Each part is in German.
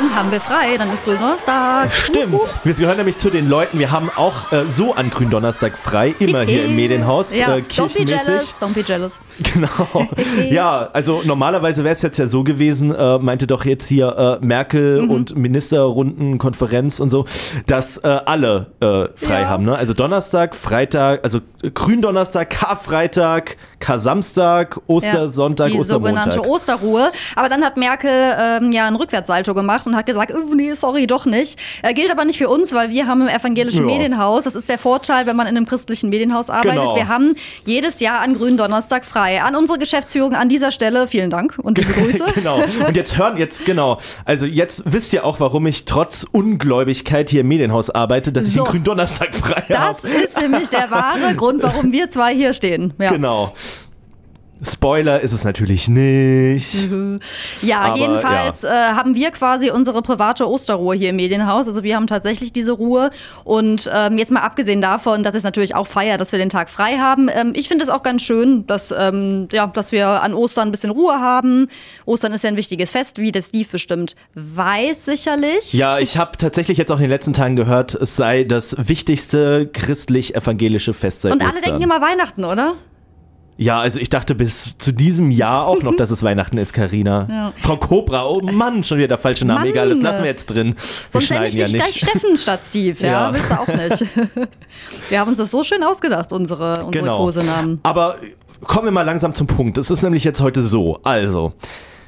Steve, dann haben wir frei, dann ist Gründonnerstag. Stimmt. Uhu. Wir gehören nämlich zu den Leuten, wir haben auch äh, so an Gründonnerstag frei, immer hier im Medienhaus, Ja, äh, don't be jealous, don't be jealous. Genau. ja, also normalerweise wäre es jetzt ja so gewesen, äh, meinte doch jetzt hier äh, Merkel Mhm. und Ministerrunden, Konferenz und so, dass äh, alle äh, frei Ja. haben. Ne? Also Donnerstag, Freitag, also Gründonnerstag, Karfreitag, Kar-Samstag, Ostersonntag, die Ostermontag. sogenannte Osterruhe. Aber dann hat Merkel ähm, ja ein Rückwärtssalto gemacht und hat gesagt, oh, nee, sorry, doch nicht. Äh, gilt aber nicht für uns, weil wir haben im evangelischen Ja. Medienhaus, das ist der Vorteil, wenn man in einem christlichen Medienhaus arbeitet, Genau. wir haben jedes Jahr an Gründonnerstag frei. An unsere Geschäftsführung an dieser Stelle vielen Dank und liebe Grüße. genau. Und jetzt hören, jetzt, genau. Also jetzt wisst ihr auch, warum ich trotz Ungläubigkeit hier im Medienhaus arbeite, dass ich So. den Gründonnerstag frei Das habe. ist nämlich der wahre Grund, warum wir zwei hier stehen. Ja. Genau. Spoiler ist es natürlich nicht. Ja, Aber, jedenfalls Äh, haben wir quasi unsere private Osterruhe hier im Medienhaus. Also wir haben tatsächlich diese Ruhe. Und ähm, jetzt mal abgesehen davon, dass es natürlich auch feier, dass wir den Tag frei haben. Ähm, ich finde es auch ganz schön, dass, ähm, ja, dass wir an Ostern ein bisschen Ruhe haben. Ostern ist ja ein wichtiges Fest, wie der Steve bestimmt weiß sicherlich. Ja, ich habe tatsächlich jetzt auch in den letzten Tagen gehört, es sei das wichtigste christlich-evangelische Fest seit Und alle Ostern. denken immer Weihnachten, oder? Ja, also ich dachte bis zu diesem Jahr auch noch, dass es Weihnachten ist, Karina. Ja. Frau Cobra, oh Mann, schon wieder der falsche Name. Mann. Egal, das lassen wir jetzt drin. Wir Sonst nenne ich ja dich gleich. Steffen statt Steve, ja? Ja. Willst du auch nicht. wir haben uns das so schön ausgedacht, unsere, unsere Genau. Kosenamen. Aber kommen wir mal langsam zum Punkt. Es ist nämlich jetzt heute so. Also,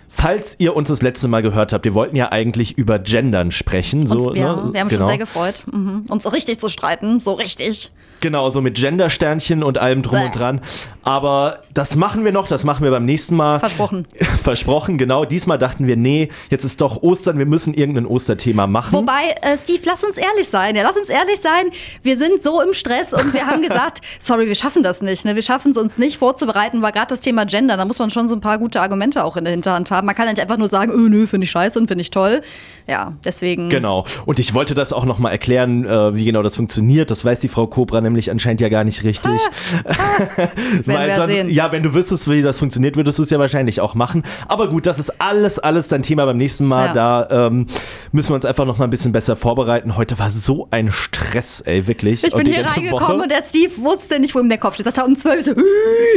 falls ihr uns das letzte Mal gehört habt, wir wollten ja eigentlich über Gendern sprechen. So, Und, ja, ne? wir haben genau. schon sehr gefreut, mhm. uns so richtig zu streiten, so richtig. Genau, so mit Gendersternchen und allem drum und Bäh. dran. Aber das machen wir noch, das machen wir beim nächsten Mal. Versprochen. Versprochen, genau. Diesmal dachten wir, nee, jetzt ist doch Ostern, wir müssen irgendein Osterthema machen. Wobei, äh, Steve, lass uns ehrlich sein. Ja, lass uns ehrlich sein. Wir sind so im Stress und wir haben gesagt, sorry, wir schaffen das nicht. Ne? Wir schaffen es uns nicht vorzubereiten, weil gerade das Thema Gender, da muss man schon so ein paar gute Argumente auch in der Hinterhand haben. Man kann ja nicht einfach nur sagen, öh, nö, finde ich scheiße und finde ich toll. Ja, deswegen. Genau. Und ich wollte das auch nochmal erklären, äh, wie genau das funktioniert. Das weiß die Frau Cobra nämlich anscheinend ja gar nicht richtig. Wir ja sehen. ja, wenn du wüsstest, wie das funktioniert, würdest du es ja wahrscheinlich auch machen. Aber gut, das ist alles, alles dein Thema beim nächsten Mal. Ja. Da ähm, müssen wir uns einfach noch mal ein bisschen besser vorbereiten. Heute war so ein Stress, ey, wirklich. Ich bin hier reingekommen Woche- und der Steve wusste nicht, wo ihm der Kopf steht. Sagt er um 12 so, "Äh,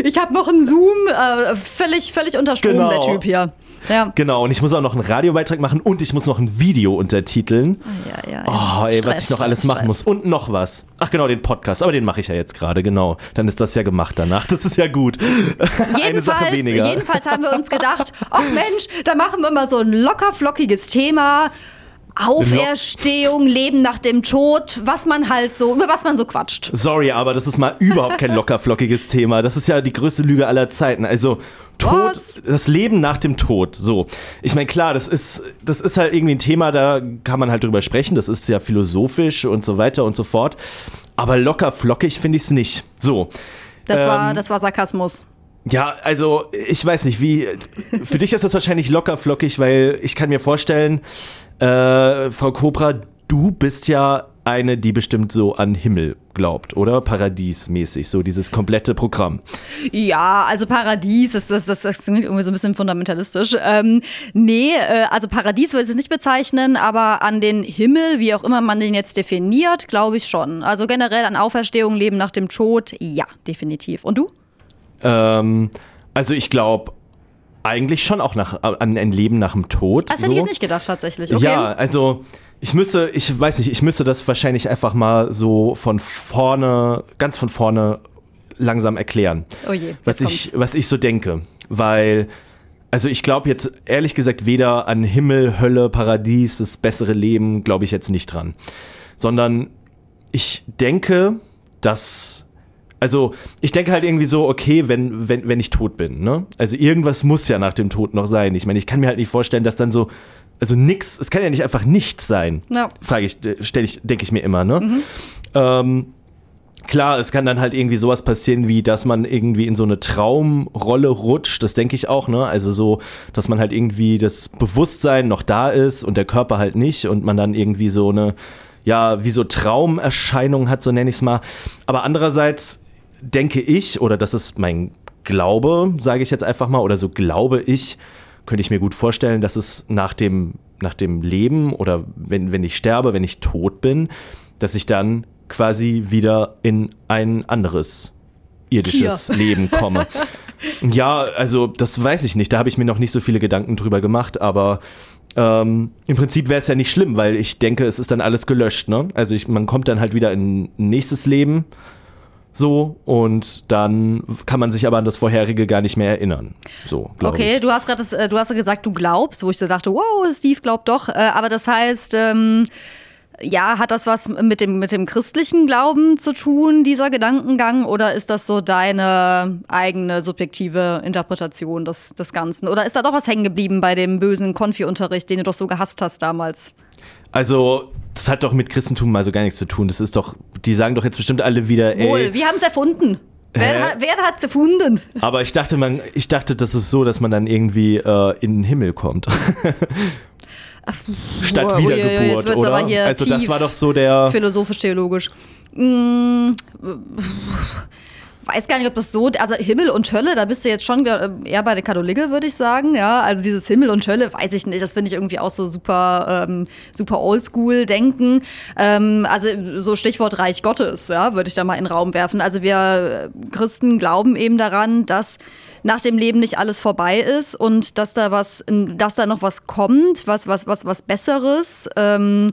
ich habe noch einen Zoom. Äh, völlig, völlig unter Strom, Genau. der Typ hier. Ja. Genau, und ich muss auch noch einen Radiobeitrag machen und ich muss noch ein Video untertiteln. Ja, ja, ja. Oh, ey, was Stress, ich noch alles Stress, machen muss. Und noch was. Ach genau, den Podcast. Aber den mache ich ja jetzt gerade, genau. Dann ist das ja gemacht danach. Das ist ja gut. Jedenfalls, jedenfalls haben wir uns gedacht, ach Mensch, da machen wir mal so ein locker flockiges Thema. Auferstehung, Leben nach dem Tod, was man halt so, über was man so quatscht. Sorry, aber das ist mal überhaupt kein lockerflockiges Thema. Das ist ja die größte Lüge aller Zeiten. Also Tod, Was? das Leben nach dem Tod. So, ich meine klar, das ist das ist halt irgendwie ein Thema, da kann man halt drüber sprechen. Das ist ja philosophisch und so weiter und so fort. Aber locker flockig finde ich es nicht. So. Das, war, Ähm, das war Sarkasmus. Ja, also ich weiß nicht, wie. Für dich ist das wahrscheinlich locker flockig, weil ich kann mir vorstellen, äh, Frau Cobra, du bist ja eine, die bestimmt so an Himmel glaubt, oder? Paradiesmäßig, so dieses komplette Programm. Ja, also Paradies, das, das, das, das klingt irgendwie so ein bisschen fundamentalistisch. Ähm, nee, äh, also Paradies würde ich es nicht bezeichnen, aber an den Himmel, wie auch immer man den jetzt definiert, glaube ich schon. Also generell an Auferstehung, Leben nach dem Tod, ja, definitiv. Und du? Ähm, also ich glaube eigentlich schon auch nach, an ein Leben nach dem Tod. Das hätte ich jetzt nicht gedacht, tatsächlich. Okay. Ja, also ich müsste, ich weiß nicht, ich müsste das wahrscheinlich einfach mal so von vorne, ganz von vorne langsam erklären. Oh je, was ich, kommt's. was ich so denke. Weil, also ich glaube jetzt ehrlich gesagt weder an Himmel, Hölle, Paradies, das bessere Leben, glaube ich jetzt nicht dran. Sondern ich denke, dass. Also, ich denke halt irgendwie so, okay, wenn, wenn, wenn ich tot bin, ne? Also, irgendwas muss ja nach dem Tod noch sein. Ich meine, ich kann mir halt nicht vorstellen, dass dann so, also nix, es kann ja nicht einfach nichts sein. Ja. Frage ich, stelle ich, denke ich mir immer, ne? Ähm, klar, es kann dann halt irgendwie sowas passieren, wie dass man irgendwie in so eine Traumrolle rutscht. Das denke ich auch, ne? Also so, dass man halt irgendwie das Bewusstsein noch da ist und der Körper halt nicht und man dann irgendwie so eine ja, wie so Traumerscheinungen hat, so nenne ich es mal. Aber andererseits denke ich, oder das ist mein Glaube, sage ich jetzt einfach mal, oder so glaube ich, könnte ich mir gut vorstellen, dass es nach dem, nach dem Leben oder wenn, wenn ich sterbe, wenn ich tot bin, dass ich dann quasi wieder in ein anderes irdisches Tier. Leben komme. ja, also das weiß ich nicht. Da habe ich mir noch nicht so viele Gedanken drüber gemacht, aber ähm, im Prinzip wäre es ja nicht schlimm, weil ich denke, es ist dann alles gelöscht. Ne? Also ich, man kommt dann halt wieder in ein nächstes Leben so und dann kann man sich aber an das vorherige gar nicht mehr erinnern. So, okay, ich. du hast gerade äh, du hast gesagt, du glaubst, wo ich so dachte, wow, Steve glaubt doch, äh, aber das heißt, ähm, ja, hat das was mit dem, mit dem christlichen Glauben zu tun, dieser Gedankengang, oder ist das so deine eigene subjektive Interpretation des, des Ganzen? Oder ist da doch was hängen geblieben bei dem bösen Konfi-Unterricht, den du doch so gehasst hast damals? Also, das hat doch mit Christentum mal so gar nichts zu tun. Das ist doch, die sagen doch jetzt bestimmt alle wieder, ey. Wohl, wir haben es erfunden. Wer, wer hat es erfunden? Aber ich dachte, man, ich dachte, das ist so, dass man dann irgendwie äh, in den Himmel kommt. Statt oh, Wiedergeburt, oh, oder? also das war doch so der philosophisch-theologisch. Mm, weiß gar nicht, ob das so, also Himmel und Hölle, da bist du jetzt schon äh, eher bei der Katholike, würde ich sagen, ja. Also dieses Himmel und Hölle, weiß ich nicht, das finde ich irgendwie auch so super, ähm, super oldschool-Denken. Ähm, also so Stichwort Reich Gottes, ja, würde ich da mal in den Raum werfen. Also wir Christen glauben eben daran, dass nach dem Leben nicht alles vorbei ist und dass da was, dass da noch was kommt, was, was, was, was Besseres. Ähm,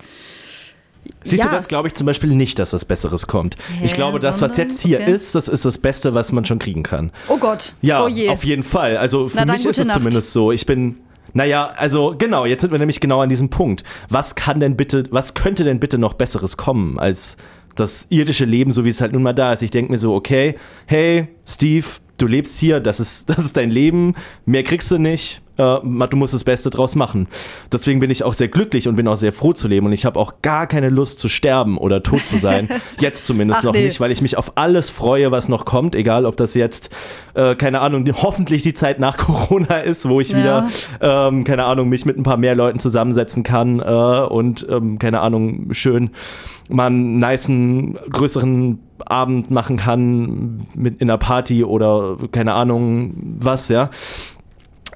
Siehst ja. du das, glaube ich, zum Beispiel nicht, dass was Besseres kommt. Hä, ich glaube, das, was jetzt hier okay. ist, das ist das Beste, was man schon kriegen kann. Oh Gott. Ja, oh auf jeden Fall. Also für mich ist es Nacht. zumindest so. Ich bin. Naja, also genau, jetzt sind wir nämlich genau an diesem Punkt. Was kann denn bitte, was könnte denn bitte noch Besseres kommen als das irdische Leben, so wie es halt nun mal da ist? Ich denke mir so, okay, hey, Steve, du lebst hier, das ist, das ist dein Leben, mehr kriegst du nicht, äh, du musst das Beste draus machen. Deswegen bin ich auch sehr glücklich und bin auch sehr froh zu leben und ich habe auch gar keine Lust zu sterben oder tot zu sein. jetzt zumindest Ach, noch nee. nicht, weil ich mich auf alles freue, was noch kommt, egal ob das jetzt, äh, keine Ahnung, hoffentlich die Zeit nach Corona ist, wo ich ja. wieder, ähm, keine Ahnung, mich mit ein paar mehr Leuten zusammensetzen kann äh, und, ähm, keine Ahnung, schön mal einen niceen, größeren Abend machen kann mit in einer Party oder keine Ahnung was, ja.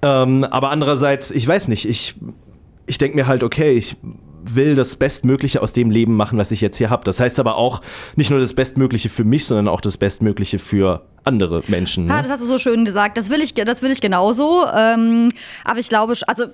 Ähm, aber andererseits, ich weiß nicht, ich, ich denke mir halt, okay, ich will das Bestmögliche aus dem Leben machen, was ich jetzt hier habe. Das heißt aber auch nicht nur das Bestmögliche für mich, sondern auch das Bestmögliche für andere Menschen. Ne? Ja, das hast du so schön gesagt. Das will ich, das will ich genauso. Ähm, aber ich glaube, also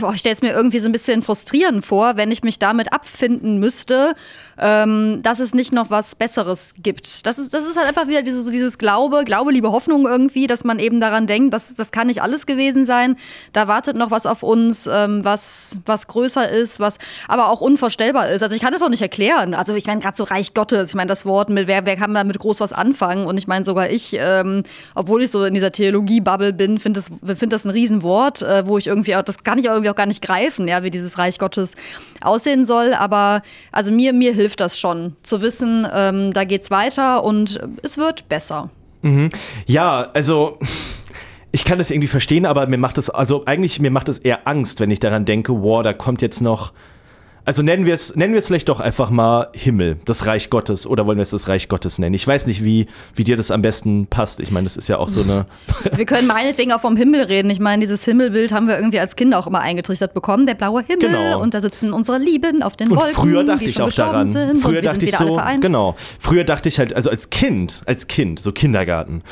boah, ich stelle es mir irgendwie so ein bisschen frustrierend vor, wenn ich mich damit abfinden müsste, ähm, dass es nicht noch was Besseres gibt. Das ist, das ist halt einfach wieder dieses, dieses Glaube, Glaube, Liebe, Hoffnung irgendwie, dass man eben daran denkt, dass, das kann nicht alles gewesen sein. Da wartet noch was auf uns, ähm, was, was größer ist, was aber auch unvorstellbar ist. Also ich kann das auch nicht erklären. Also ich meine, gerade so Reich Gottes, ich meine, das Wort, mit, wer, wer kann damit groß was anfangen? Und ich meine, sogar ich ähm, obwohl ich so in dieser Theologie-Bubble bin, finde das, find das ein Riesenwort, äh, wo ich irgendwie auch, das kann ich irgendwie auch gar nicht greifen, ja, wie dieses Reich Gottes aussehen soll. Aber also mir, mir hilft das schon, zu wissen, ähm, da geht's weiter und es wird besser. Mhm. Ja, also ich kann das irgendwie verstehen, aber mir macht es, also eigentlich mir macht es eher Angst, wenn ich daran denke, wow, da kommt jetzt noch also nennen wir es nennen wir es vielleicht doch einfach mal Himmel, das Reich Gottes oder wollen wir es das Reich Gottes nennen? Ich weiß nicht, wie, wie dir das am besten passt. Ich meine, das ist ja auch so eine Wir können meinetwegen auch vom Himmel reden. Ich meine, dieses Himmelbild haben wir irgendwie als Kinder auch immer eingetrichtert bekommen, der blaue Himmel genau. und da sitzen unsere Lieben auf den Wolken, und früher dachte ich auch daran. Sind, früher dachte ich so, genau. Früher dachte ich halt also als Kind, als Kind, so Kindergarten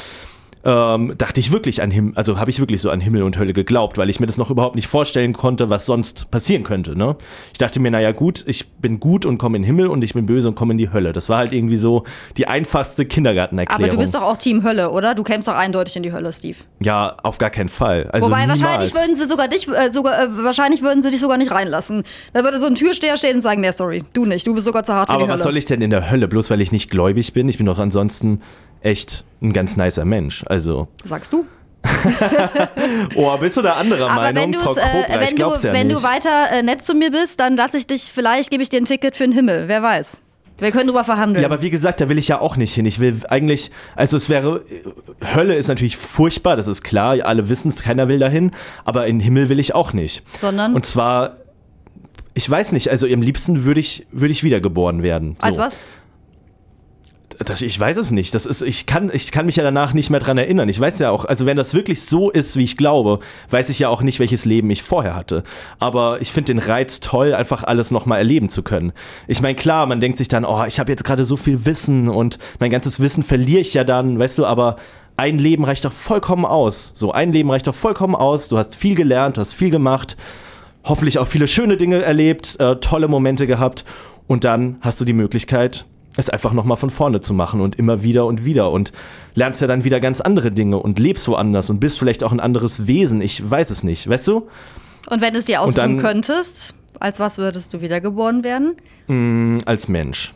ähm, dachte ich wirklich an Himmel, also habe ich wirklich so an Himmel und Hölle geglaubt, weil ich mir das noch überhaupt nicht vorstellen konnte, was sonst passieren könnte. Ne? Ich dachte mir, naja gut, ich bin gut und komme in den Himmel und ich bin böse und komme in die Hölle. Das war halt irgendwie so die einfachste Kindergartenerklärung. Aber du bist doch auch Team Hölle, oder? Du kämst doch eindeutig in die Hölle, Steve. Ja, auf gar keinen Fall. Also Wobei niemals. wahrscheinlich würden sie sogar dich, äh, sogar, äh, wahrscheinlich würden sie dich sogar nicht reinlassen. Da würde so ein Türsteher stehen und sagen, nee, sorry, du nicht, du bist sogar zu hart für Aber die Hölle. Aber was soll ich denn in der Hölle? Bloß weil ich nicht gläubig bin? Ich bin doch ansonsten echt ein ganz nicer Mensch. Also. Sagst du? oh, bist du da anderer Aber Meinung, wenn Frau Kobra? Äh, wenn, du, ja wenn du weiter äh, nett zu mir bist, dann lasse ich dich, vielleicht gebe ich dir ein Ticket für den Himmel, wer weiß. Wir können drüber verhandeln. Ja, aber wie gesagt, da will ich ja auch nicht hin. Ich will eigentlich, also es wäre, Hölle ist natürlich furchtbar, das ist klar, alle wissen es, keiner will dahin, aber in den Himmel will ich auch nicht. Sondern? Und zwar ich weiß nicht, also am liebsten würde ich, würde ich wiedergeboren werden. So. Als was? Das, ich weiß es nicht. Das ist, ich, kann, ich kann mich ja danach nicht mehr dran erinnern. Ich weiß ja auch, also wenn das wirklich so ist, wie ich glaube, weiß ich ja auch nicht, welches Leben ich vorher hatte. Aber ich finde den Reiz toll, einfach alles nochmal erleben zu können. Ich meine, klar, man denkt sich dann, oh, ich habe jetzt gerade so viel Wissen und mein ganzes Wissen verliere ich ja dann, weißt du, aber ein Leben reicht doch vollkommen aus. So, ein Leben reicht doch vollkommen aus. Du hast viel gelernt, du hast viel gemacht, hoffentlich auch viele schöne Dinge erlebt, äh, tolle Momente gehabt und dann hast du die Möglichkeit, es einfach nochmal von vorne zu machen und immer wieder und wieder und lernst ja dann wieder ganz andere Dinge und lebst woanders und bist vielleicht auch ein anderes Wesen. Ich weiß es nicht, weißt du? Und wenn du es dir aussuchen könntest, als was würdest du wiedergeboren werden? Mm, als Mensch.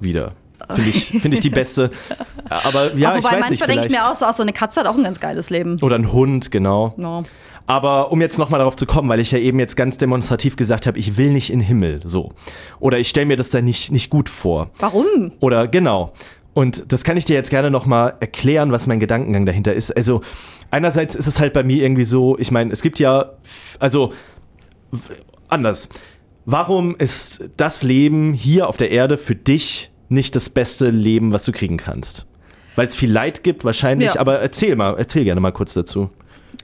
Wieder. Finde ich, find ich die beste. Aber ja, also, ich weiß manchmal nicht. Manchmal denke ich mir auch so, auch so eine Katze hat auch ein ganz geiles Leben. Oder ein Hund, genau. No. Aber um jetzt nochmal darauf zu kommen, weil ich ja eben jetzt ganz demonstrativ gesagt habe, ich will nicht in Himmel, so. Oder ich stelle mir das da nicht, nicht gut vor. Warum? Oder genau. Und das kann ich dir jetzt gerne nochmal erklären, was mein Gedankengang dahinter ist. Also, einerseits ist es halt bei mir irgendwie so, ich meine, es gibt ja, also, anders. Warum ist das Leben hier auf der Erde für dich nicht das beste Leben, was du kriegen kannst? Weil es viel Leid gibt, wahrscheinlich, ja. aber erzähl mal, erzähl gerne mal kurz dazu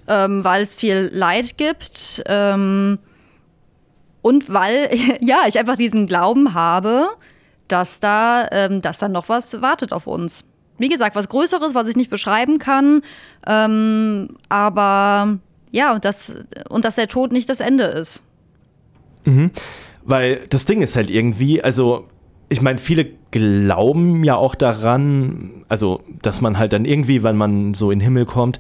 ähm, weil es viel Leid gibt ähm, und weil ja, ich einfach diesen Glauben habe, dass da, ähm, dass da noch was wartet auf uns. Wie gesagt, was Größeres, was ich nicht beschreiben kann, ähm, aber ja, und, das, und dass der Tod nicht das Ende ist. Mhm. Weil das Ding ist halt irgendwie, also ich meine, viele glauben ja auch daran, also dass man halt dann irgendwie, wenn man so in den Himmel kommt,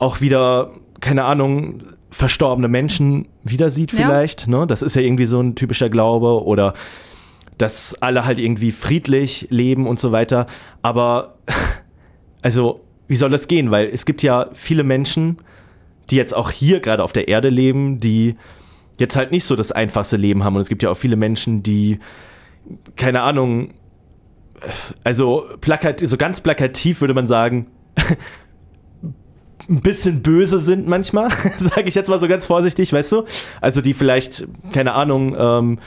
auch wieder, keine Ahnung, verstorbene Menschen wieder sieht vielleicht. Ja. Ne? Das ist ja irgendwie so ein typischer Glaube oder dass alle halt irgendwie friedlich leben und so weiter. Aber also, wie soll das gehen? Weil es gibt ja viele Menschen, die jetzt auch hier gerade auf der Erde leben, die jetzt halt nicht so das einfachste Leben haben. Und es gibt ja auch viele Menschen, die, keine Ahnung, also plakat, so ganz plakativ würde man sagen, ein bisschen böse sind manchmal, sage ich jetzt mal so ganz vorsichtig, weißt du? Also die vielleicht, keine Ahnung, ähm,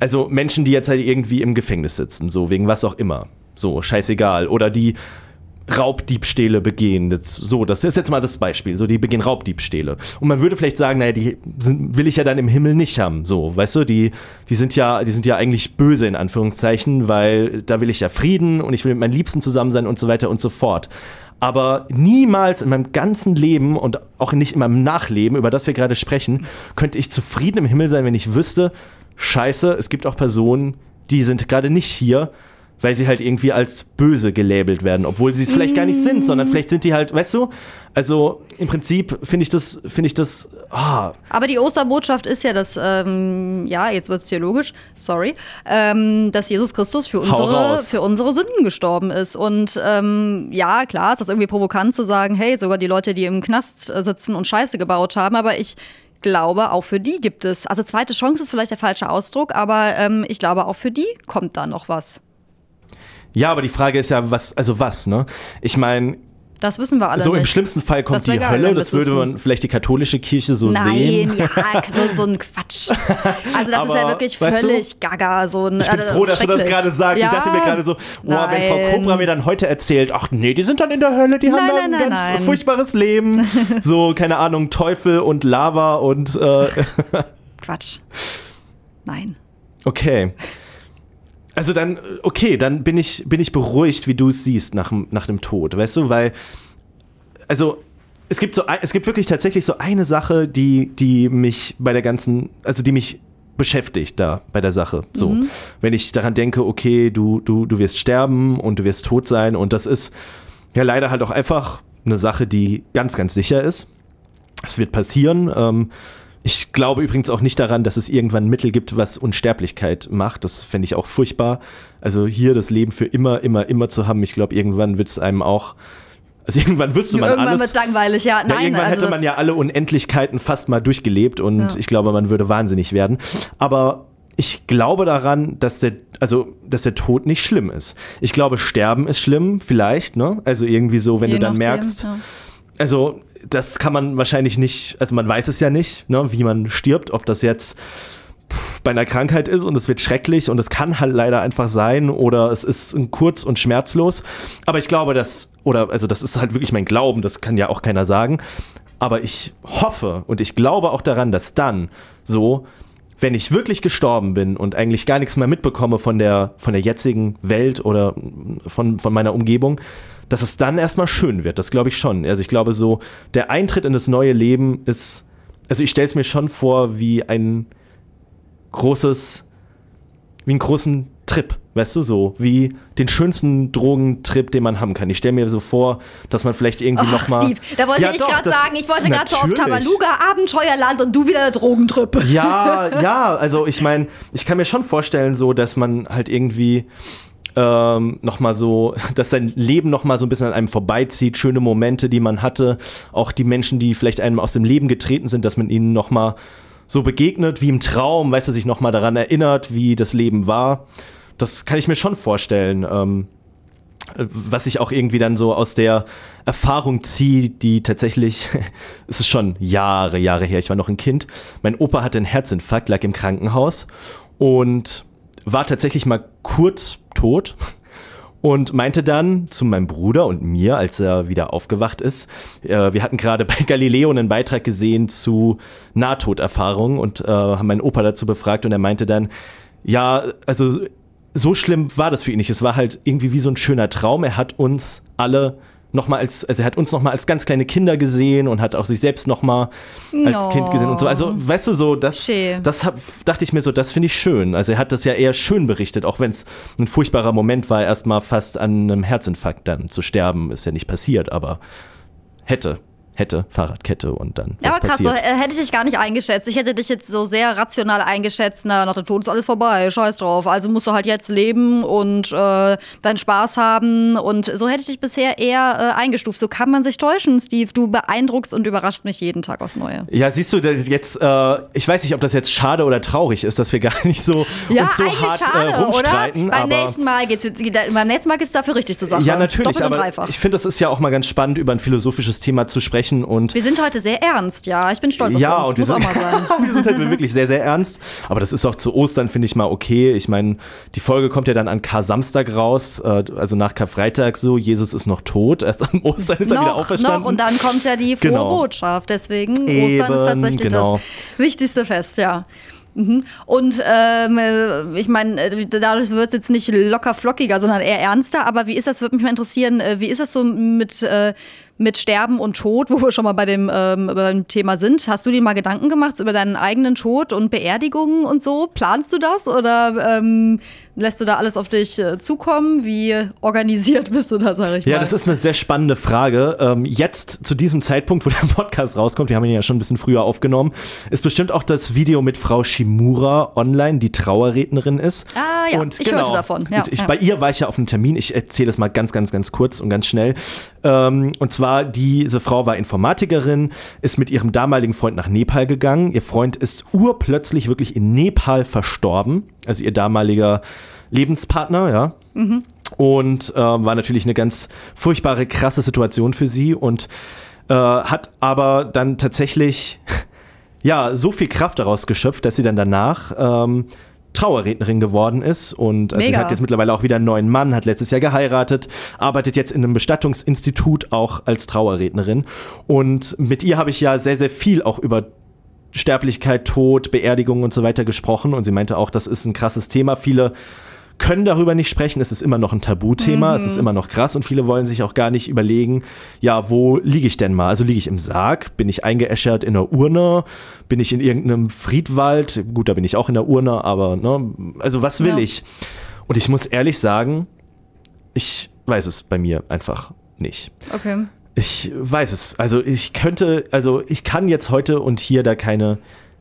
also Menschen, die jetzt halt irgendwie im Gefängnis sitzen, so wegen was auch immer. So, scheißegal. Oder die Raubdiebstähle begehen. Das, so, das ist jetzt mal das Beispiel. So, die begehen Raubdiebstähle. Und man würde vielleicht sagen, naja, die sind, will ich ja dann im Himmel nicht haben. So, weißt du, die, die sind ja, die sind ja eigentlich böse in Anführungszeichen, weil da will ich ja Frieden und ich will mit meinen Liebsten zusammen sein und so weiter und so fort aber niemals in meinem ganzen Leben und auch nicht in meinem Nachleben, über das wir gerade sprechen, könnte ich zufrieden im Himmel sein, wenn ich wüsste, scheiße, es gibt auch Personen, die sind gerade nicht hier weil sie halt irgendwie als böse gelabelt werden, obwohl sie es vielleicht gar nicht sind, sondern vielleicht sind die halt, weißt du? Also im Prinzip finde ich das, finde ich das. Ah. Aber die Osterbotschaft ist ja, dass, ähm, ja, jetzt wird es theologisch, sorry, ähm, dass Jesus Christus für unsere, für unsere Sünden gestorben ist. Und ähm, ja, klar, ist das irgendwie provokant zu sagen, hey, sogar die Leute, die im Knast äh, sitzen und Scheiße gebaut haben, aber ich glaube, auch für die gibt es, also zweite Chance ist vielleicht der falsche Ausdruck, aber ähm, ich glaube, auch für die kommt da noch was. Ja, aber die Frage ist ja, was, also was, ne? Ich meine, das wissen wir alle. So nicht. im schlimmsten Fall kommt die Hölle, das, würde man vielleicht die katholische Kirche so Nein, sehen. Nein, ja, so, so, ein Quatsch. Also das Aber, ist ja wirklich völlig du, gaga. So ein, ich bin froh, dass du das gerade sagst. Ja, ich dachte mir gerade so, oh, wenn Frau Cobra mir dann heute erzählt, ach nee, die sind dann in der Hölle, die nein, haben dann nein, ein ganz furchtbares Leben. So, keine Ahnung, Teufel und Lava und äh Quatsch. Nein. Okay. Also dann, okay, dann bin ich, bin ich beruhigt, wie du es siehst nach, nach dem Tod, weißt du, weil, also es gibt so, es gibt wirklich tatsächlich so eine Sache, die, die mich bei der ganzen, also die mich beschäftigt da bei der Sache. So, mhm. wenn ich daran denke, okay, du, du, du wirst sterben und du wirst tot sein und das ist ja leider halt auch einfach eine Sache, die ganz, ganz sicher ist. Es wird passieren. Ähm, ich glaube übrigens auch nicht daran, dass es irgendwann ein Mittel gibt, was Unsterblichkeit macht. Das fände ich auch furchtbar. Also hier das Leben für immer, immer, immer zu haben. Ich glaube, irgendwann wird es einem auch. Also irgendwann wüsste man irgendwann alles. Irgendwann wird langweilig, ja. Nein, irgendwann also hätte man ja alle Unendlichkeiten fast mal durchgelebt und ja. ich glaube, man würde wahnsinnig werden. Aber ich glaube daran, dass der, also, dass der Tod nicht schlimm ist. Ich glaube, Sterben ist schlimm, vielleicht, ne? Also irgendwie so, wenn Je du dann merkst, ja. also das kann man wahrscheinlich nicht, also man weiß es ja nicht, ne, wie man stirbt, ob das jetzt bei einer Krankheit ist und es wird schrecklich und es kann halt leider einfach sein oder es ist kurz und schmerzlos. Aber ich glaube, dass, oder also das ist halt wirklich mein Glauben, das kann ja auch keiner sagen. Aber ich hoffe und ich glaube auch daran, dass dann so, wenn ich wirklich gestorben bin und eigentlich gar nichts mehr mitbekomme von der, von der jetzigen Welt oder von, von meiner Umgebung, dass es dann erstmal schön wird. Das glaube ich schon. Also ich glaube so, der Eintritt in das neue Leben ist, also ich stelle es mir schon vor wie ein großes, wie einen großen Trip, weißt du, so wie den schönsten Drogentrip, den man haben kann. Ich stelle mir so vor, dass man vielleicht irgendwie Och, nochmal. Steve, da wollte Ja, ich gerade sagen, ich wollte gerade so auf. Tabaluga, Abenteuerland und du wieder der Drogentrip. Ja, ja, also ich meine, ich kann mir schon vorstellen, so, dass man halt irgendwie ähm, nochmal so, dass sein Leben nochmal so ein bisschen an einem vorbeizieht, schöne Momente, die man hatte, auch die Menschen, die vielleicht einem aus dem Leben getreten sind, dass man ihnen nochmal so begegnet, wie im Traum, weißt du, sich nochmal daran erinnert, wie das Leben war. Das kann ich mir schon vorstellen. Ähm, was ich auch irgendwie dann so aus der Erfahrung ziehe, die tatsächlich, es ist schon Jahre, Jahre her, ich war noch ein Kind. Mein Opa hatte einen Herzinfarkt, lag im Krankenhaus und war tatsächlich mal kurz tot und meinte dann zu meinem Bruder und mir, als er wieder aufgewacht ist, äh, wir hatten gerade bei Galileo einen Beitrag gesehen zu Nahtoderfahrungen und äh, haben meinen Opa dazu befragt und er meinte dann, ja, also so schlimm war das für ihn nicht. Es war halt irgendwie wie so ein schöner Traum. Er hat uns alle nochmal als, also er hat uns nochmal als ganz kleine Kinder gesehen und hat auch sich selbst nochmal als No. Kind gesehen und so. Also, weißt du, so, das, Schön. das hab, dachte ich mir so, das finde ich schön. Also er hat das ja eher schön berichtet, auch wenn es ein furchtbarer Moment war, erstmal fast an einem Herzinfarkt dann zu sterben. Ist ja nicht passiert, aber hätte, hätte, Fahrradkette und dann. Ja, aber krass, so, äh, hätte ich dich gar nicht eingeschätzt. Ich hätte dich jetzt so sehr rational eingeschätzt, na, nach dem Tod ist alles vorbei, scheiß drauf. Also musst du halt jetzt leben und äh, deinen Spaß haben. Und so hätte ich dich bisher eher äh, eingestuft. So kann man sich täuschen, Steve. Du beeindruckst und überraschst mich jeden Tag aufs Neue. Ja, siehst du, jetzt, äh, ich weiß nicht, ob das jetzt schade oder traurig ist, dass wir gar nicht so, Ja, uns so hart schade, äh, oder? rumstreiten. Beim aber nächsten Mal geht's, geht- beim nächsten Mal geht's dafür richtig zur Sache. ja, natürlich, Doppelt und aber dreifach. ich finde, das ist ja auch mal ganz spannend, über ein philosophisches Thema zu sprechen und wir sind heute sehr ernst, ja. Ich bin stolz auf ja, uns. und wir sind, mal sein. wir sind halt wirklich sehr, sehr ernst. Aber das ist auch zu Ostern, finde ich mal okay. Ich meine, die Folge kommt ja dann an Kar-Samstag raus, äh, also nach Karfreitag so. Jesus ist noch tot. Erst am Ostern ist er wieder noch, auferstanden. noch und dann kommt ja die frohe Genau. Botschaft. Deswegen Ostern Eben, ist tatsächlich genau. das wichtigste Fest, ja. Mhm. Und ähm, äh, ich meine, äh, dadurch wird es jetzt nicht locker flockiger, sondern eher ernster. Aber wie ist das, würde mich mal interessieren, wie ist das so mit, äh, mit Sterben und Tod, wo wir schon mal bei dem, ähm, beim Thema sind? Hast du dir mal Gedanken gemacht über deinen eigenen Tod und Beerdigungen und so? Planst du das oder ähm, lässt du da alles auf dich äh, zukommen? Wie organisiert bist du da, sag ich mal? Ja, das ist eine sehr spannende Frage. Ähm, jetzt, zu diesem Zeitpunkt, wo der Podcast rauskommt, wir haben ihn ja schon ein bisschen früher aufgenommen, ist bestimmt auch das Video mit Frau Shimura online, die Trauerrednerin ist. Ah, ja, ich hörte davon, ja, ich, ja. Bei ihr war ich ja auf einem Termin, ich erzähle es mal ganz, ganz, ganz kurz und ganz schnell. Ähm, und zwar, diese Frau war Informatikerin, ist mit ihrem damaligen Freund nach Nepal gegangen. Ihr Freund ist urplötzlich wirklich in Nepal verstorben, also ihr damaliger Lebenspartner, ja. Und äh, war natürlich eine ganz furchtbare, krasse Situation für sie und äh, hat aber dann tatsächlich ja so viel Kraft daraus geschöpft, dass sie dann danach ähm, Trauerrednerin geworden ist und also sie hat jetzt mittlerweile auch wieder einen neuen Mann, hat letztes Jahr geheiratet, arbeitet jetzt in einem Bestattungsinstitut auch als Trauerrednerin und mit ihr habe ich ja sehr, sehr viel auch über Sterblichkeit, Tod, Beerdigung und so weiter gesprochen und sie meinte auch, das ist ein krasses Thema. Viele können darüber nicht sprechen, es ist immer noch ein Tabuthema, es ist immer noch krass und viele wollen sich auch gar nicht überlegen, ja, wo liege ich denn mal? Also liege ich im Sarg, bin ich eingeäschert in einer Urne, bin ich in irgendeinem Friedwald, gut, da bin ich auch in der Urne, aber ne, also was will Ja. ich? Und ich muss ehrlich sagen, ich weiß es bei mir einfach nicht. Okay. Ich weiß es. Also ich könnte, also ich kann jetzt heute und hier da keine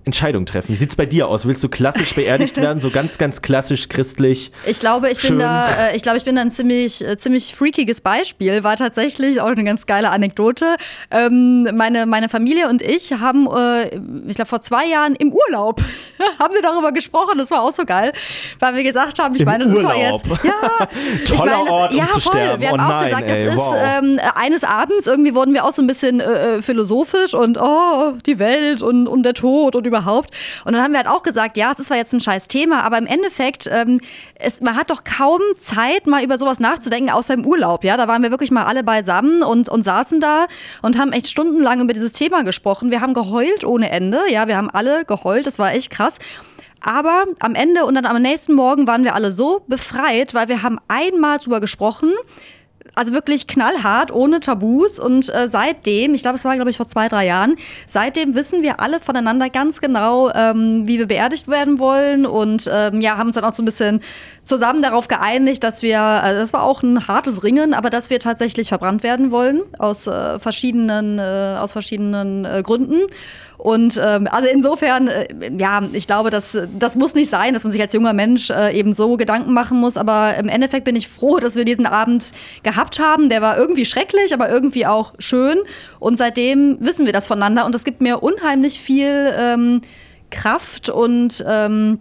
Entscheidung treffen. Wie sieht's bei dir aus? Willst du klassisch beerdigt werden, so ganz, ganz klassisch christlich? Ich glaube, ich bin Schön. da, äh, ich glaube, ich bin da ein ziemlich, äh, ziemlich freakiges Beispiel. War tatsächlich auch eine ganz geile Anekdote. Ähm, meine, meine Familie und ich haben, äh, ich glaube, vor zwei Jahren im Urlaub haben wir darüber gesprochen. Das war auch so geil, weil wir gesagt haben, ich Im meine, das Urlaub. war jetzt. Ja, Toller meine, das- Ort, um ja, zu voll. sterben. Wir haben Oh auch nein, gesagt, ey, das ist wow. ähm, eines Abends irgendwie wurden wir auch so ein bisschen äh, philosophisch und oh, die Welt und, und der Tod und überhaupt. Und dann haben wir halt auch gesagt, ja, es ist zwar jetzt ein scheiß Thema, aber im Endeffekt, ähm, es, man hat doch kaum Zeit, mal über sowas nachzudenken, außer im Urlaub. Ja, da waren wir wirklich mal alle beisammen und, und saßen da und haben echt stundenlang über dieses Thema gesprochen. Wir haben geheult ohne Ende. Ja, wir haben alle geheult. Das war echt krass. Aber am Ende und dann am nächsten Morgen waren wir alle so befreit, weil wir haben einmal drüber gesprochen. Also wirklich knallhart, ohne Tabus. Und äh, seitdem, ich glaube, es war, glaube ich, vor zwei, drei Jahren, seitdem wissen wir alle voneinander ganz genau, ähm, wie wir beerdigt werden wollen. Und ähm, ja, haben uns dann auch so ein bisschen zusammen darauf geeinigt, dass wir, also das war auch ein hartes Ringen, aber dass wir tatsächlich verbrannt werden wollen aus äh, verschiedenen, äh, aus verschiedenen äh, Gründen. Und ähm, also insofern, äh, ja, ich glaube, das, das muss nicht sein, dass man sich als junger Mensch äh, eben so Gedanken machen muss. Aber im Endeffekt bin ich froh, dass wir diesen Abend gehabt haben. Der war irgendwie schrecklich, aber irgendwie auch schön. Und seitdem wissen wir das voneinander. Und das gibt mir unheimlich viel ähm, Kraft und ähm,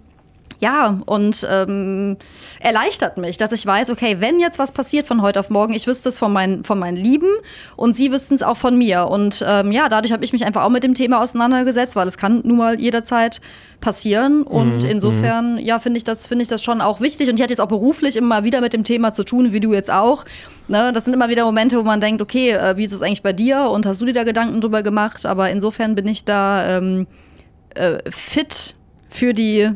ja, und ähm, erleichtert mich, dass ich weiß, okay, wenn jetzt was passiert von heute auf morgen, ich wüsste es von, meinen von meinen Lieben und sie wüssten es auch von mir. Und ähm, ja, dadurch habe ich mich einfach auch mit dem Thema auseinandergesetzt, weil es kann nun mal jederzeit passieren. Und insofern, ja, finde ich, das finde ich das schon auch wichtig. Und ich hatte jetzt auch beruflich immer wieder mit dem Thema zu tun, wie du jetzt auch. Ne, das sind immer wieder Momente, wo man denkt, okay, äh, wie ist es eigentlich bei dir? Und hast du dir da Gedanken drüber gemacht? Aber insofern bin ich da ähm, äh, fit für die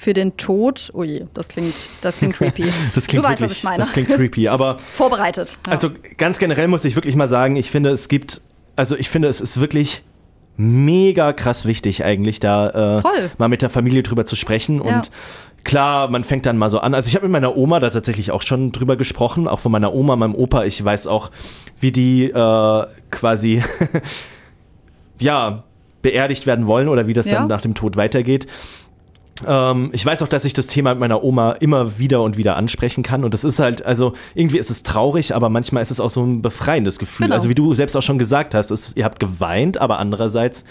für den Tod. Oh je, das klingt, das klingt creepy. Das klingt du weißt, wirklich, was ich meine. das klingt creepy, aber Vorbereitet. Ja. Also ganz generell muss ich wirklich mal sagen, ich finde, es gibt, also ich finde, es ist wirklich mega krass wichtig eigentlich, da äh, mal mit der Familie drüber zu sprechen Ja. und Klar, man fängt dann mal so an. Also ich habe mit meiner Oma da tatsächlich auch schon drüber gesprochen, auch von meiner Oma, meinem Opa. Ich weiß auch, wie die äh, quasi ja beerdigt werden wollen oder wie das Ja. dann nach dem Tod weitergeht. Ähm, ich weiß auch, dass ich das Thema mit meiner Oma immer wieder und wieder ansprechen kann. Und das ist halt, also irgendwie ist es traurig, aber manchmal ist es auch so ein befreiendes Gefühl. Genau. Also wie du selbst auch schon gesagt hast, es, ihr habt geweint, aber andererseits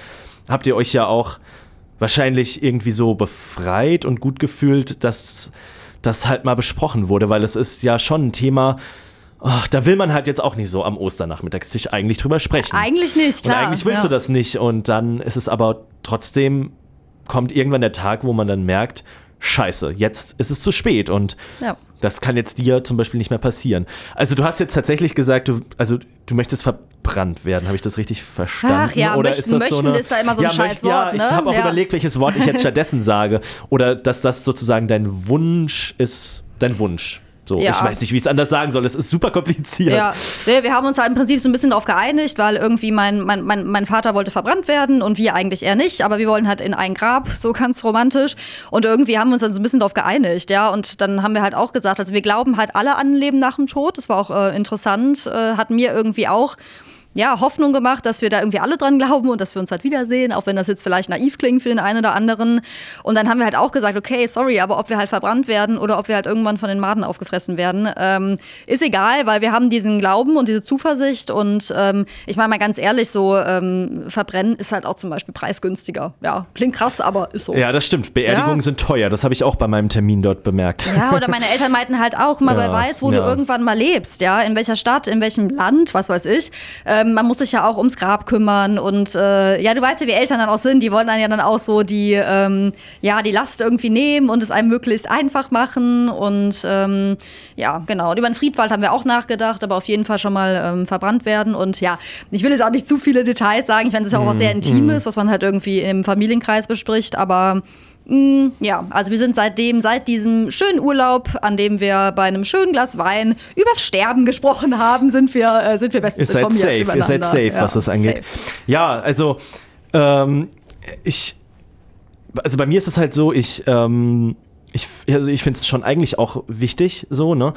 habt ihr euch ja auch wahrscheinlich irgendwie so befreit und gut gefühlt, dass das halt mal besprochen wurde, weil es ist ja schon ein Thema, ach, da will man halt jetzt auch nicht so am Osternachmittagstisch eigentlich drüber sprechen. Eigentlich nicht, klar. Und eigentlich willst ja. du das nicht. Und dann ist es aber trotzdem, kommt irgendwann der Tag, wo man dann merkt, scheiße, jetzt ist es zu spät. Und Ja. das kann jetzt dir zum Beispiel nicht mehr passieren. Also du hast jetzt tatsächlich gesagt, du, also du möchtest verbrannt werden. Habe ich das richtig verstanden? Ach ja, Oder möchten- ist das so möchten eine, ist da immer so ein ja, scheiß möcht- Ja, Wort, ich ne? habe auch Ja. überlegt, welches Wort ich jetzt stattdessen sage. Oder dass das sozusagen dein Wunsch ist, dein Wunsch. So, Ja. ich weiß nicht, wie ich es anders sagen soll. Es ist super kompliziert. Ja, wir haben uns halt im Prinzip so ein bisschen darauf geeinigt, weil irgendwie mein, mein, mein, mein Vater wollte verbrannt werden und wir eigentlich eher nicht, aber wir wollen halt in ein Grab, so ganz romantisch. Und irgendwie haben wir uns dann so ein bisschen darauf geeinigt, ja. Und dann haben wir halt auch gesagt, also wir glauben halt alle an ein Leben nach dem Tod. Das war auch äh, interessant, äh, hat mir irgendwie auch ja, Hoffnung gemacht, dass wir da irgendwie alle dran glauben und dass wir uns halt wiedersehen, auch wenn das jetzt vielleicht naiv klingt für den einen oder anderen. Und dann haben wir halt auch gesagt, okay, sorry, aber ob wir halt verbrannt werden oder ob wir halt irgendwann von den Maden aufgefressen werden, ähm, ist egal, weil wir haben diesen Glauben und diese Zuversicht und ähm, ich meine mal ganz ehrlich, so ähm, verbrennen ist halt auch zum Beispiel preisgünstiger. Ja, klingt krass, aber ist so. Ja, das stimmt. Beerdigungen Ja. sind teuer. Das habe ich auch bei meinem Termin dort bemerkt. Ja, oder meine Eltern meinten halt auch, mal Ja, wer weiß, wo ja. du irgendwann mal lebst, ja, in welcher Stadt, in welchem Land, was weiß ich. Ähm, man muss sich ja auch ums Grab kümmern und äh, ja, du weißt ja, wie Eltern dann auch sind, die wollen dann ja dann auch so die, ähm, ja, die Last irgendwie nehmen und es einem möglichst einfach machen und ähm, ja, genau. Und über den Friedwald haben wir auch nachgedacht, aber auf jeden Fall schon mal ähm, verbrannt werden. Und ja, ich will jetzt auch nicht zu viele Details sagen, ich meine, es ist ja auch was Mhm, sehr Intimes, was man halt irgendwie im Familienkreis bespricht, aber Ja, also wir sind seitdem, seit diesem schönen Urlaub, an dem wir bei einem schönen Glas Wein übers Sterben gesprochen haben, sind wir, äh, sind wir bestens Ihr informiert safe, ihr seid safe, Ja, was das angeht. safe. Ja, also ähm, ich, also bei mir ist es halt so, ich, ähm, ich, also ich finde es schon eigentlich auch wichtig, so, ne?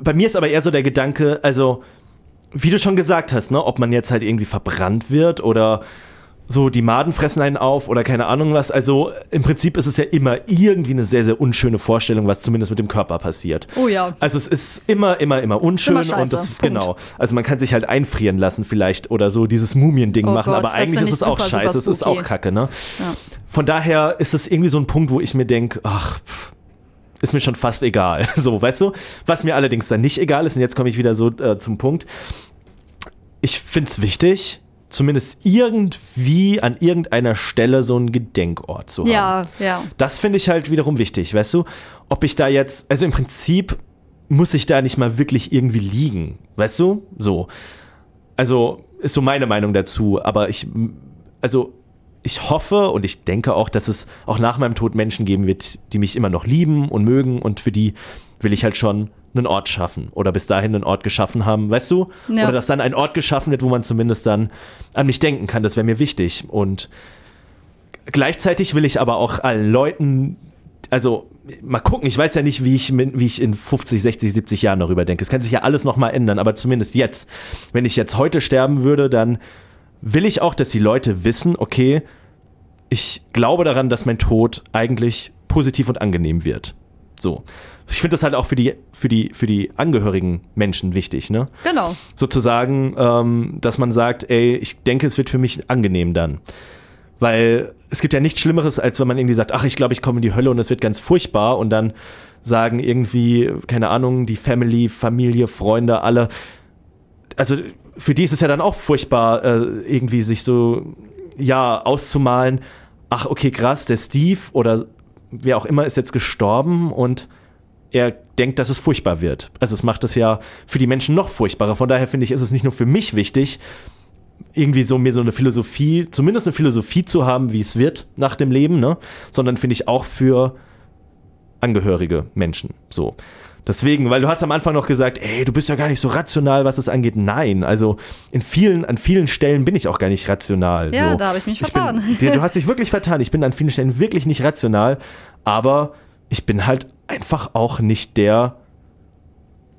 Bei mir ist aber eher so der Gedanke, also, wie du schon gesagt hast, ne, ob man jetzt halt irgendwie verbrannt wird oder so die Maden fressen einen auf oder keine Ahnung was. Also im Prinzip ist es ja immer irgendwie eine sehr, sehr unschöne Vorstellung, was zumindest mit dem Körper passiert. Oh ja. Also es ist immer, immer, immer unschön Immer scheiße. und das Punkt. genau. Also man kann sich halt einfrieren lassen vielleicht oder so dieses Mumien-Ding Oh machen, Gott, aber eigentlich ist es auch super, super scheiße, es ist auch. Kacke, ne? Ja. Von daher ist es irgendwie so ein Punkt, wo ich mir denke, ach, pff, ist mir schon fast egal. So, weißt du? Was mir allerdings dann nicht egal ist, und jetzt komme ich wieder so äh, zum Punkt. Ich finde es wichtig, zumindest irgendwie an irgendeiner Stelle so einen Gedenkort zu haben. Ja, ja. Das finde ich halt wiederum wichtig, weißt du? Ob ich da jetzt, also im Prinzip muss ich da nicht mal wirklich irgendwie liegen, weißt du? So. Also ist so meine Meinung dazu, aber ich, also ich hoffe und ich denke auch, dass es auch nach meinem Tod Menschen geben wird, die mich immer noch lieben und mögen und für die will ich halt schon einen Ort schaffen oder bis dahin einen Ort geschaffen haben, weißt du? Ja. Oder dass dann ein Ort geschaffen wird, wo man zumindest dann an mich denken kann, das wäre mir wichtig und Gleichzeitig will ich aber auch allen Leuten, also mal gucken, ich weiß ja nicht, wie ich, wie ich in 50, 60, 70 Jahren darüber denke. Es kann sich ja alles nochmal ändern, aber zumindest jetzt. Wenn ich jetzt heute sterben würde, dann will ich auch, dass die Leute wissen, okay, ich glaube daran, dass mein Tod eigentlich positiv und angenehm wird. So. Ich finde das halt auch für die, für die, für die angehörigen Menschen wichtig, ne? Genau. sozusagen, ähm, dass man sagt, ey, ich denke, es wird für mich angenehm dann. Weil es gibt ja nichts Schlimmeres, als wenn man irgendwie sagt, ach, ich glaube, ich komme in die Hölle und es wird ganz furchtbar und dann sagen irgendwie, keine Ahnung, die Family, Familie, Freunde, alle, also für die ist es ja dann auch furchtbar, äh, irgendwie sich so, ja, auszumalen, ach, okay, krass, der Steve oder wer auch immer ist jetzt gestorben und er denkt, dass es furchtbar wird. Also es macht es ja für die Menschen noch furchtbarer. Von daher finde ich, ist es nicht nur für mich wichtig, irgendwie so mir so eine Philosophie, zumindest eine Philosophie zu haben, wie es wird nach dem Leben, ne? Sondern finde ich auch für angehörige Menschen. So. Deswegen, weil du hast am Anfang noch gesagt, ey, du bist ja gar nicht so rational, was das angeht. Nein, also in vielen, an vielen Stellen bin ich auch gar nicht rational. Ja, so. da habe ich mich Bin, vertan. du du hast dich wirklich vertan. Ich bin an vielen Stellen wirklich nicht rational, aber ich bin halt einfach auch nicht der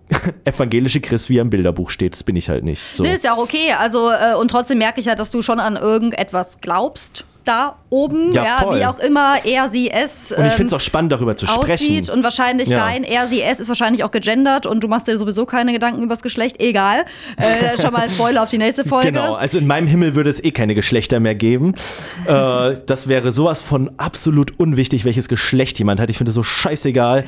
evangelische Christ, wie er im Bilderbuch steht. Das bin ich halt nicht. So. Nee, ist ja auch okay. Also, äh, und trotzdem merke ich ja, dass du schon an irgendetwas glaubst. Da oben, Ja, ja, wie auch immer, er, sie, es. Und ich ähm, finde es auch spannend, darüber zu sprechen. aussieht und wahrscheinlich Ja. dein er, sie, es ist wahrscheinlich auch gegendert und du machst dir sowieso keine Gedanken übers Geschlecht, egal. Äh, schon mal ein Spoiler auf die nächste Folge. Genau, also in meinem Himmel würde es eh keine Geschlechter mehr geben. äh, das wäre sowas von absolut unwichtig, welches Geschlecht jemand hat. Ich finde es so scheißegal.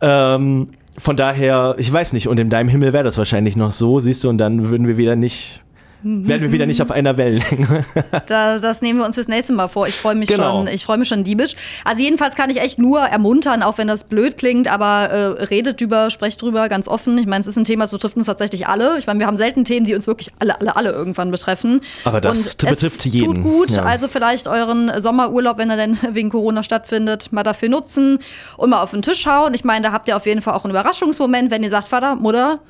Ähm, von daher, ich weiß nicht, und in deinem Himmel wäre das wahrscheinlich noch so, siehst du, und dann würden wir wieder nicht, wären wir wieder nicht auf einer Wellenlänge. Da, das nehmen wir uns fürs nächste Mal vor. Ich freue mich Genau. schon, ich freue mich schon diebisch. Also jedenfalls kann ich echt nur ermuntern, auch wenn das blöd klingt, aber äh, redet drüber, sprecht drüber, ganz offen. Ich meine, es ist ein Thema, es betrifft uns tatsächlich alle. Ich meine, wir haben selten Themen, die uns wirklich alle, alle, alle irgendwann betreffen. Aber das Und betrifft es jeden. Tut gut, Ja. also vielleicht euren Sommerurlaub, wenn er denn wegen Corona stattfindet, mal dafür nutzen und mal auf den Tisch hauen. Ich meine, da habt ihr auf jeden Fall auch einen Überraschungsmoment, wenn ihr sagt, Vater, Mutter,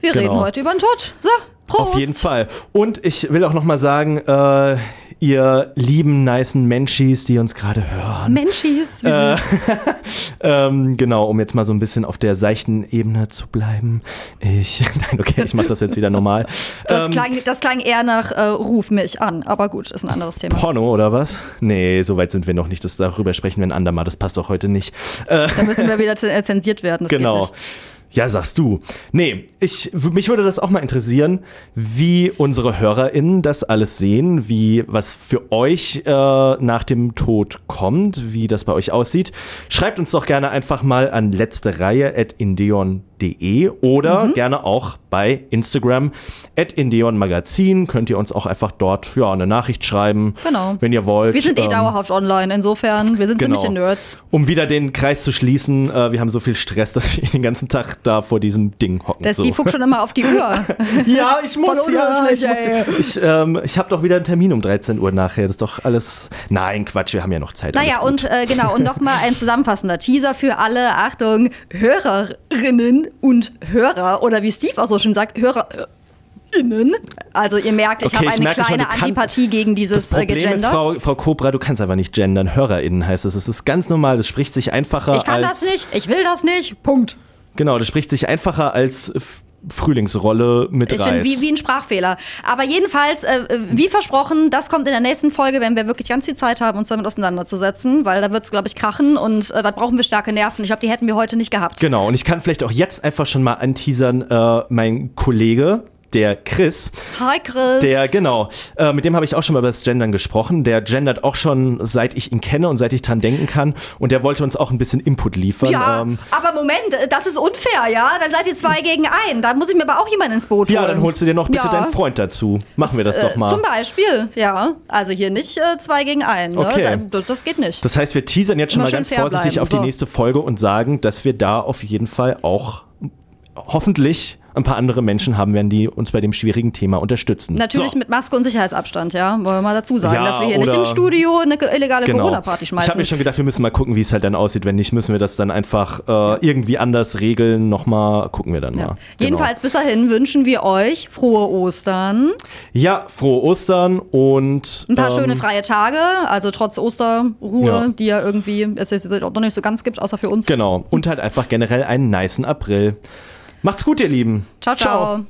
wir Genau. reden heute über den Tod. So, Prost. Auf jeden Fall. Und ich will auch noch mal sagen, äh, ihr lieben, nicen Menschis, die uns gerade hören. Menschis, wie Äh, süß. ähm, genau, um jetzt mal so ein bisschen auf der seichten Ebene zu bleiben. Ich, nein, okay, ich mache das jetzt wieder normal. Das, Ähm, klang, das klang eher nach äh, Ruf mich an, aber gut, ist ein anderes Thema. Porno oder was? Nee, so weit sind wir noch nicht. Das darüber sprechen wir ein andermal. Das passt doch heute nicht. Äh, Da müssen wir wieder äh, zensiert werden. Das Geht genau. Ja, sagst du. Nee, ich, mich würde das auch mal interessieren, wie unsere HörerInnen das alles sehen, wie was für euch äh, nach dem Tod kommt, wie das bei euch aussieht. Schreibt uns doch gerne einfach mal an letzte Reihe at indeon.de oder Mhm. gerne auch bei Instagram at Indeon Magazin. Könnt ihr uns auch einfach dort ja, eine Nachricht schreiben, Genau. wenn ihr wollt. Wir sind eh Ähm, dauerhaft online, insofern, wir sind genau. ziemliche Nerds. Um wieder den Kreis zu schließen, äh, wir haben so viel Stress, dass wir den ganzen Tag da vor diesem Ding hocken. Der so. Steve guckt schon immer auf die Uhr. Ja, ich muss ja. Ich, muss, ich, ähm, ich habe doch wieder einen Termin um 13 Uhr nachher. Das ist doch alles. Nein, Quatsch, wir haben ja noch Zeit. Naja, und äh, genau, und nochmal ein zusammenfassender Teaser für alle, Achtung, Hörerinnen und Hörer, oder wie Steve auch so schön sagt, HörerInnen. Also ihr merkt, ich Okay, habe eine merke schon, kleine du kann- Antipathie gegen Das dieses äh, Problem ist, Gegender. Frau, Frau Cobra, du kannst einfach nicht gendern. HörerInnen heißt es. Es ist ganz normal. Das spricht sich einfacher Ich kann als. das nicht, ich will das nicht, Punkt. Genau, das spricht sich einfacher als Frühlingsrolle mit Ich reiß. finde, wie, wie ein Sprachfehler. Aber jedenfalls, äh, wie versprochen, das kommt in der nächsten Folge, wenn wir wirklich ganz viel Zeit haben, uns damit auseinanderzusetzen, weil da wird es, glaube ich, krachen und äh, da brauchen wir starke Nerven. Ich glaube, die hätten wir heute nicht gehabt. Genau, und ich kann vielleicht auch jetzt einfach schon mal anteasern, äh, mein Kollege, der Chris, Hi, Chris. der, genau, äh, mit dem habe ich auch schon mal über das Gendern gesprochen. Der gendert auch schon, seit ich ihn kenne und seit ich dran denken kann. Und der wollte uns auch ein bisschen Input liefern. ja, Ähm, aber Moment, äh, das ist unfair, ja? Dann seid ihr zwei gegen einen. Da muss ich mir aber auch jemanden ins Boot holen. ja, dann holst du dir noch bitte Ja. deinen Freund dazu. Machen wir das doch Äh, mal. Zum Beispiel, ja. Also hier nicht äh, zwei gegen einen. Ne? Okay. Da, das, das geht nicht. Das heißt, wir teasern jetzt schon Immer mal ganz vorsichtig bleiben, auf die so. nächste Folge und sagen, dass wir da auf jeden Fall auch hoffentlich ein paar andere Menschen haben werden, die uns bei dem schwierigen Thema unterstützen. Natürlich so. mit Maske und Sicherheitsabstand, ja. Wollen wir mal dazu sagen, Ja, dass wir hier nicht im Studio eine illegale Genau. Corona-Party Ich schmeißen. habe mir schon gedacht, wir müssen mal gucken, wie es halt dann aussieht. Wenn nicht, müssen wir das dann einfach äh, irgendwie anders regeln. Nochmal gucken wir dann ja. mal. Genau. Jedenfalls bis dahin wünschen wir euch frohe Ostern, Ja, frohe Ostern und ein paar ähm, schöne freie Tage, also trotz Osterruhe, Ja. die ja irgendwie es jetzt noch nicht so ganz gibt, außer für uns. Genau. Und halt einfach generell einen nicen April. Macht's gut, ihr Lieben. ciao. ciao.